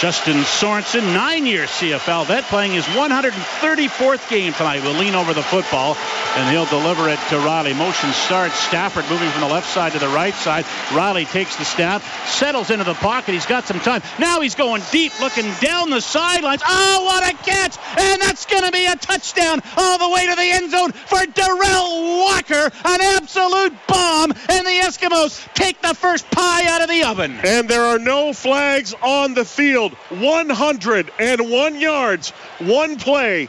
Justin Sorensen, nine-year CFL vet, playing his 134th game tonight. Will lean over the football, and he'll deliver it to Reilly. Motion starts. Stafford moving from the left side to the right side. Reilly takes the snap, settles into the pocket. He's got some time. Now he's going deep, looking down the sidelines. Oh, what a catch! And that's going to be a touchdown all the way to the end zone for Derel Walker. An absolute bomb, Eskimos take the first pie out of the oven. And there are no flags on the field. 101 yards, one play.